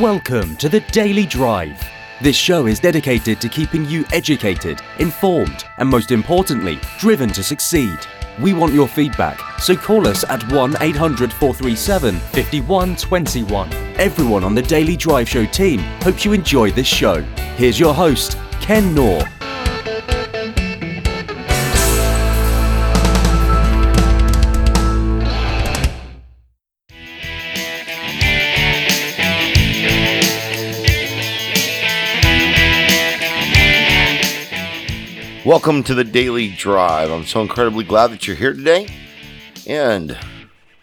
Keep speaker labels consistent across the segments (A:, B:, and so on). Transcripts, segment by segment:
A: Welcome to the Daily Drive. This show is dedicated to keeping you educated, informed, and most importantly, driven to succeed. We want your feedback, so call us at 1 800 437 5121. Everyone on the Daily Drive Show team hopes you enjoy this show. Here's your host, Ken Knorr.
B: Welcome to the Daily Drive. I'm so incredibly glad that you're here today. And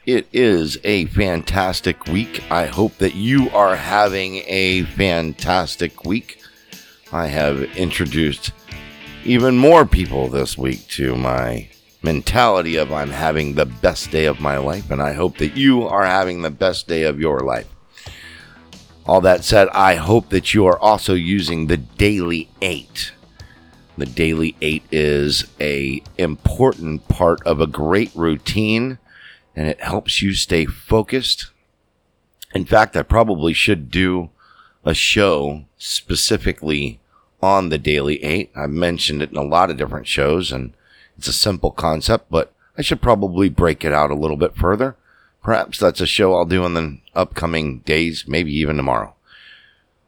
B: it is a fantastic week. I hope that you are having a fantastic week. I have introduced even more people this week to my mentality of I'm having the best day of my life, and I hope that you are having the best day of your life. All that said, I hope that you are also using the Daily 8 the daily 8 is a important part of a great routine and it helps you stay focused. In fact, I probably should do a show specifically on the daily 8. I've mentioned it in a lot of different shows and it's a simple concept, but I should probably break it out a little bit further. Perhaps that's a show I'll do in the upcoming days, maybe even tomorrow.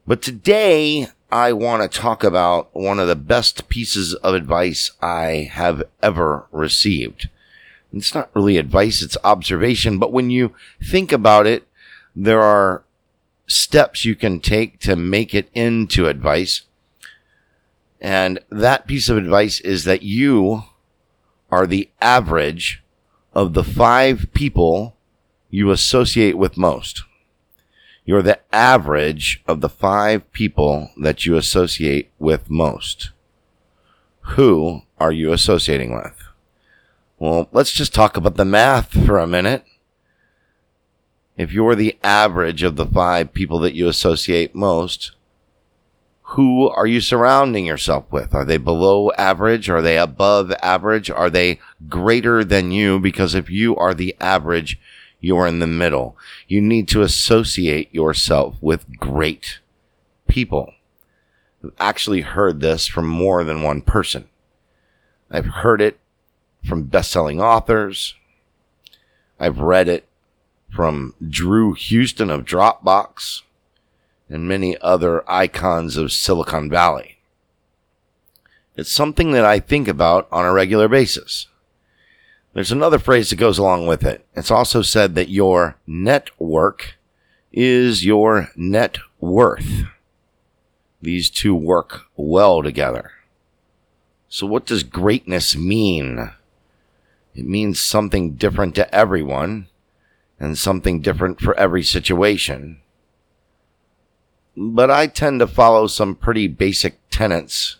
B: But today I want to talk about one of the best pieces of advice I have ever received. It's not really advice, it's observation, but when you think about it, there are steps you can take to make it into advice. And that piece of advice is that you are the average of the five people you associate with most. You're the average of the five people that you associate with most. Who are you associating with? Well, let's just talk about the math for a minute. If you're the average of the five people that you associate most, who are you surrounding yourself with? Are they below average? Are they above average? Are they greater than you? Because if you are the average, you're in the middle. You need to associate yourself with great people. I've actually heard this from more than one person. I've heard it from best-selling authors. I've read it from Drew Houston of Dropbox and many other icons of Silicon Valley. It's something that I think about on a regular basis. There's another phrase that goes along with it. It's also said that your network is your net worth. These two work well together. So what does greatness mean? It means something different to everyone and something different for every situation. But I tend to follow some pretty basic tenets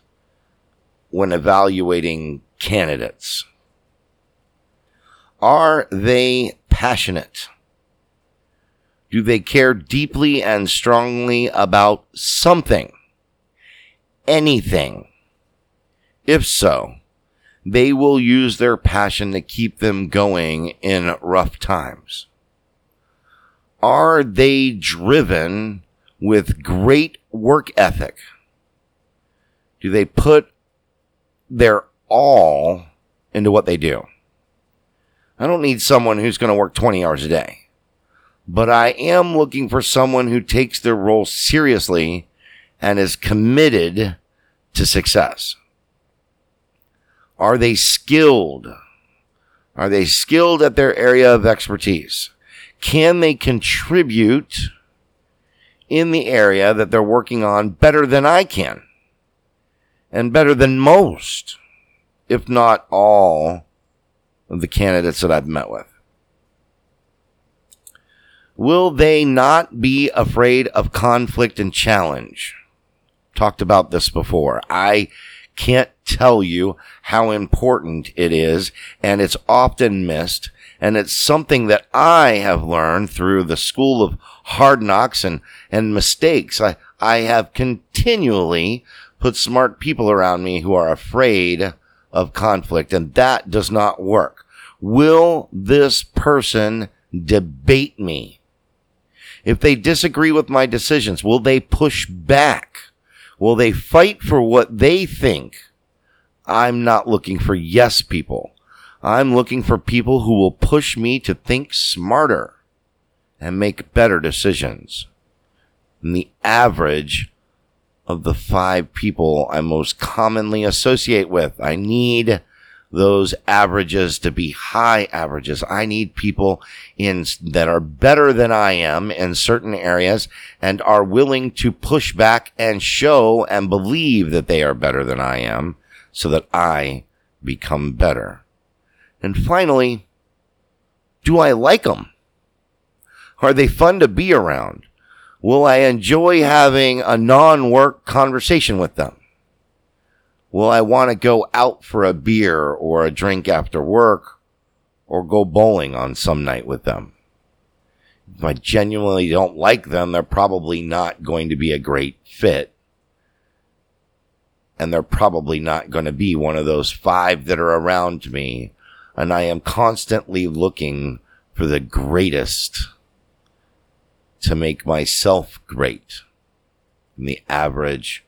B: when evaluating candidates. Are they passionate? Do they care deeply and strongly about something? Anything? If so, they will use their passion to keep them going in rough times. Are they driven with great work ethic? Do they put their all into what they do? I don't need someone who's going to work 20 hours a day. But I am looking for someone who takes their role seriously and is committed to success. Are they skilled? Are they skilled at their area of expertise? Can they contribute in the area that they're working on better than I can? And better than most, if not all, of the candidates that I've met with. Will they not be afraid of conflict and challenge? Talked about this before. I can't tell you how important it is, and it's often missed. And it's something that I have learned through the school of hard knocks and, and mistakes. I, I have continually put smart people around me who are afraid of conflict, and that does not work. Will this person debate me? If they disagree with my decisions, will they push back? Will they fight for what they think? I'm not looking for yes people. I'm looking for people who will push me to think smarter and make better decisions. And the average of the five people I most commonly associate with. I need those averages to be high averages. I need people in that are better than I am in certain areas and are willing to push back and show and believe that they are better than I am so that I become better. And finally, do I like them? Are they fun to be around? Will I enjoy having a non work conversation with them? Will I want to go out for a beer or a drink after work or go bowling on some night with them? If I genuinely don't like them, they're probably not going to be a great fit. And they're probably not going to be one of those five that are around me. And I am constantly looking for the greatest to make myself great from the average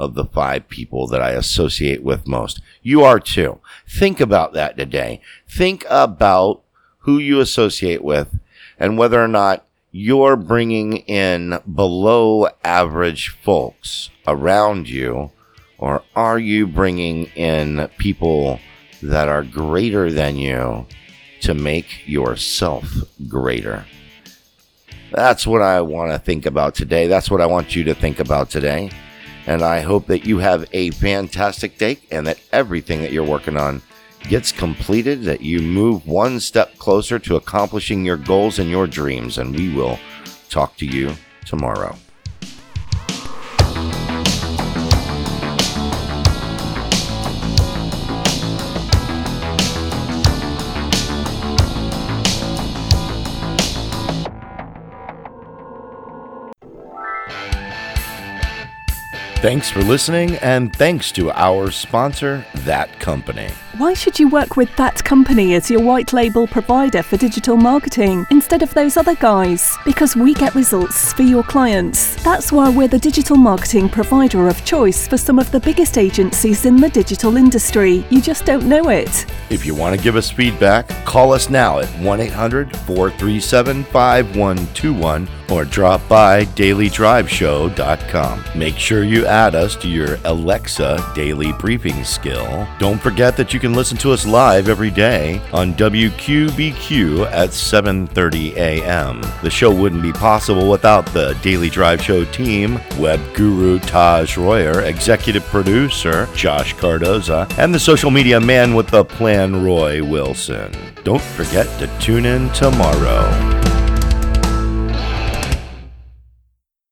B: of the five people that I associate with most. You are too. Think about that today. Think about who you associate with and whether or not you're bringing in below average folks around you or are you bringing in people that are greater than you to make yourself greater? That's what I want to think about today. That's what I want you to think about today. And I hope that you have a fantastic day and that everything that you're working on gets completed, that you move one step closer to accomplishing your goals and your dreams. And we will talk to you tomorrow. Thanks for listening, and thanks to our sponsor, That Company.
C: Why should you work with That Company as your white label provider for digital marketing instead of those other guys? Because we get results for your clients. That's why we're the digital marketing provider of choice for some of the biggest agencies in the digital industry. You just don't know it.
B: If you want to give us feedback, call us now at 1 800 437 5121 or drop by dailydriveshow.com. Make sure you add us to your Alexa daily briefing skill. Don't forget that you can listen to us live every day on WQBQ at 7:30 a.m. The show wouldn't be possible without the Daily Drive Show team, web guru Taj Royer, executive producer Josh Cardoza, and the social media man with the plan Roy Wilson. Don't forget to tune in tomorrow.